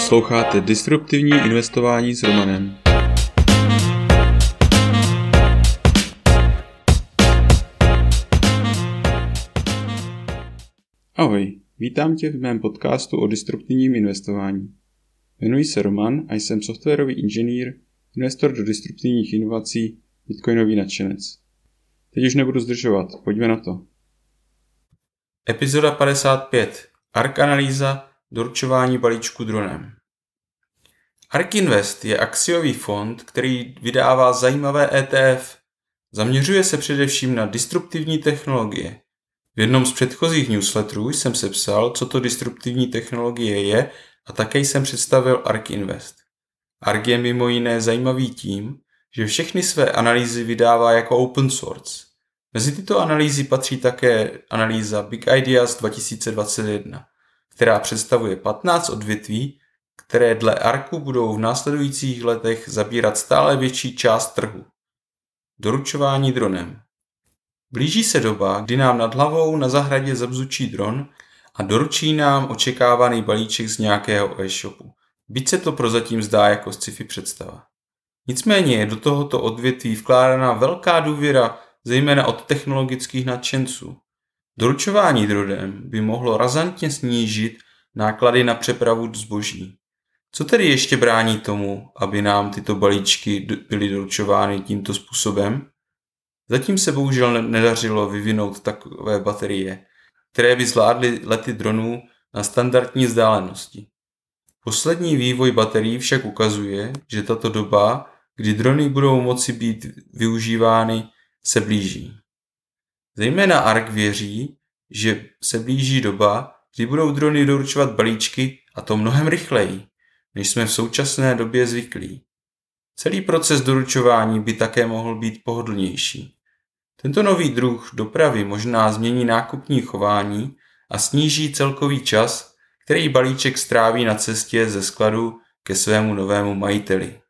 Posloucháte Disruptivní investování s Romanem. Ahoj, vítám tě v mém podcastu o disruptivním investování. Jmenuji se Roman a jsem softwarový inženýr, investor do disruptivních inovací, bitcoinový nadšenec. Teď už nebudu zdržovat, pojďme na to. Epizoda 55. ARK analýza doručování balíčku dronem. ARK Invest je akciový fond, který vydává zajímavé ETF. Zaměřuje se především na disruptivní technologie. V jednom z předchozích newsletterů jsem sepsal, co to disruptivní technologie je a také jsem představil ARK Invest. ARK je mimo jiné zajímavý tím, že všechny své analýzy vydává jako open source. Mezi tyto analýzy patří také analýza Big Ideas 2021, která představuje 15 odvětví, které dle ARKu budou v následujících letech zabírat stále větší část trhu. Doručování dronem. Blíží se doba, kdy nám nad hlavou na zahradě zabzučí dron a doručí nám očekávaný balíček z nějakého e-shopu. Byť se to prozatím zdá jako sci-fi představa. Nicméně je do tohoto odvětví vkládána velká důvěra, zejména od technologických nadšenců. Doručování dronem by mohlo razantně snížit náklady na přepravu zboží. Co tedy ještě brání tomu, aby nám tyto balíčky byly doručovány tímto způsobem? Zatím se bohužel nedařilo vyvinout takové baterie, které by zvládly lety dronů na standardní vzdálenosti. Poslední vývoj baterií však ukazuje, že tato doba, kdy drony budou moci být využívány, se blíží. Zejména ARK věří, že se blíží doba, kdy budou drony doručovat balíčky a to mnohem rychleji, než jsme v současné době zvyklí. Celý proces doručování by také mohl být pohodlnější. Tento nový druh dopravy možná změní nákupní chování a sníží celkový čas, který balíček stráví na cestě ze skladu ke svému novému majiteli.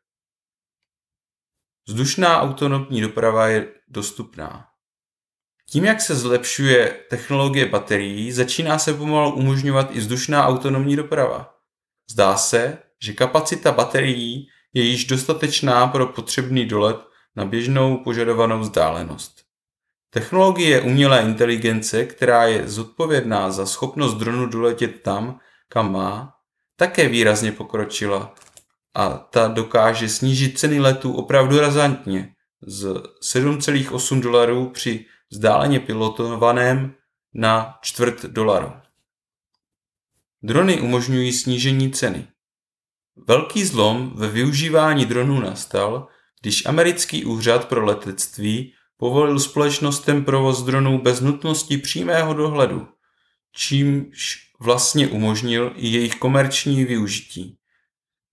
Vzdušná autonomní doprava je dostupná. Tím, jak se zlepšuje technologie baterií, začíná se pomalu umožňovat i vzdušná autonomní doprava. Zdá se, že kapacita baterií je již dostatečná pro potřebný dolet na běžnou požadovanou vzdálenost. Technologie umělé inteligence, která je zodpovědná za schopnost dronu doletět tam, kam má, také výrazně pokročila a ta dokáže snížit ceny letů opravdu razantně z 7,8 dolarů při vzdáleně pilotovaném na čtvrt dolaru. Drony umožňují snížení ceny. Velký zlom ve využívání dronů nastal, když americký úřad pro letectví povolil společnostem provoz dronů bez nutnosti přímého dohledu, čímž vlastně umožnil i jejich komerční využití.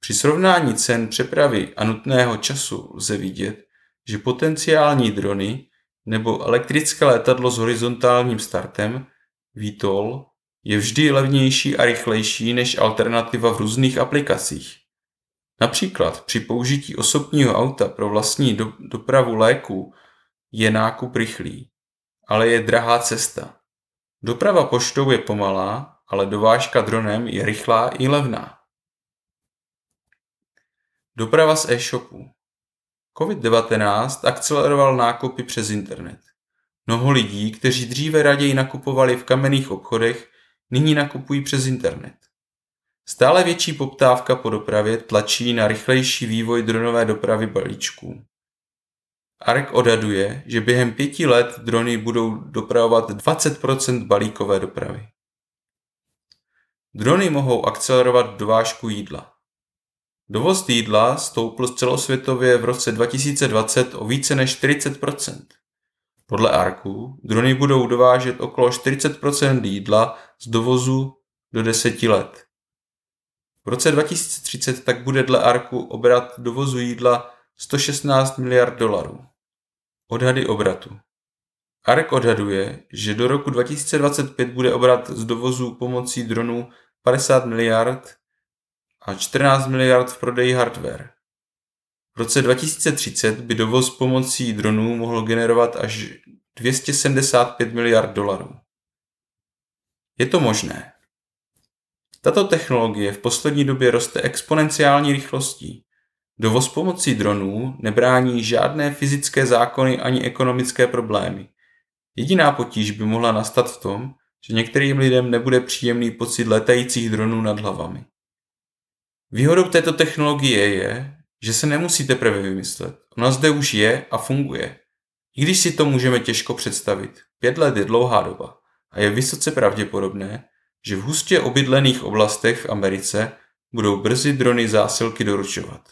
Při srovnání cen přepravy a nutného času lze vidět, že potenciální drony nebo elektrické letadlo s horizontálním startem VTOL je vždy levnější a rychlejší než alternativa v různých aplikacích. Například při použití osobního auta pro vlastní do, dopravu léků je nákup rychlý, ale je drahá cesta. Doprava poštou je pomalá, ale dovážka dronem je rychlá i levná. Doprava z e-shopu. COVID-19 akceleroval nákupy přes internet. Mnoho lidí, kteří dříve raději nakupovali v kamenných obchodech, nyní nakupují přes internet. Stále větší poptávka po dopravě tlačí na rychlejší vývoj dronové dopravy balíčků. ARK odhaduje, že během pěti let drony budou dopravovat 20% balíkové dopravy. Drony mohou akcelerovat dovážku jídla. Dovoz jídla stoupl celosvětově v roce 2020 o více než 40% Podle ARKu drony budou dovážet okolo 40% jídla z dovozu do 10 let. V roce 2030 tak bude dle ARKu obrat dovozu jídla 116 miliard dolarů. Odhady obratu. ARK odhaduje, že do roku 2025 bude obrat z dovozu pomocí dronů 50 miliard a 14 miliard v prodeji hardware. V roce 2030 by dovoz pomocí dronů mohl generovat až 275 miliard dolarů. Je to možné. Tato technologie v poslední době roste exponenciální rychlostí. Dovoz pomocí dronů nebrání žádné fyzické zákony ani ekonomické problémy. Jediná potíž by mohla nastat v tom, že některým lidem nebude příjemný pocit letajících dronů nad hlavami. Výhodou této technologie je, že se nemusí teprve vymyslet. Ona zde už je a funguje. I když si to můžeme těžko představit, pět let je dlouhá doba a je vysoce pravděpodobné, že v hustě obydlených oblastech v Americe budou brzy drony zásilky doručovat.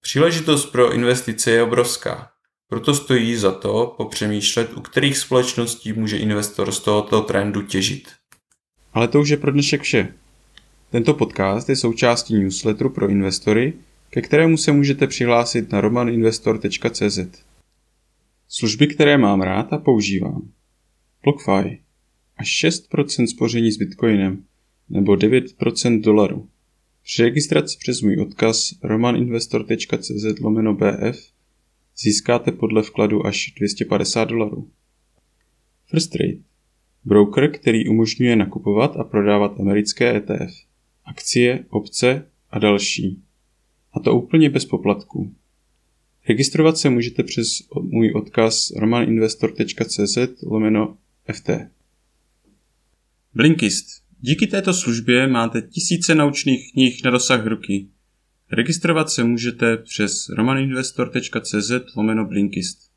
Příležitost pro investice je obrovská, proto stojí za to popřemýšlet, u kterých společností může investor z tohoto trendu těžit. Ale to už je pro dnešek vše. Tento podcast je součástí newsletteru pro investory, ke kterému se můžete přihlásit na romaninvestor.cz. Služby, které mám rád a používám. BlockFi. Až 6% spoření s Bitcoinem nebo 9% dolaru. Při registraci přes můj odkaz romaninvestor.cz lomeno BF získáte podle vkladu až 250 dolarů. First Trade. Broker, který umožňuje nakupovat a prodávat americké ETF, akcie, opce a další. A to úplně bez poplatků. Registrovat se můžete přes můj odkaz romaninvestor.cz lomeno FT. Blinkist. Díky této službě máte tisíce naučných knih na dosah ruky. Registrovat se můžete přes romaninvestor.cz lomeno Blinkist.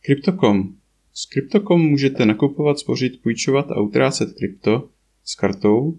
Crypto.com. S Crypto.com můžete nakupovat, spořit, půjčovat a utrácet krypto s kartou,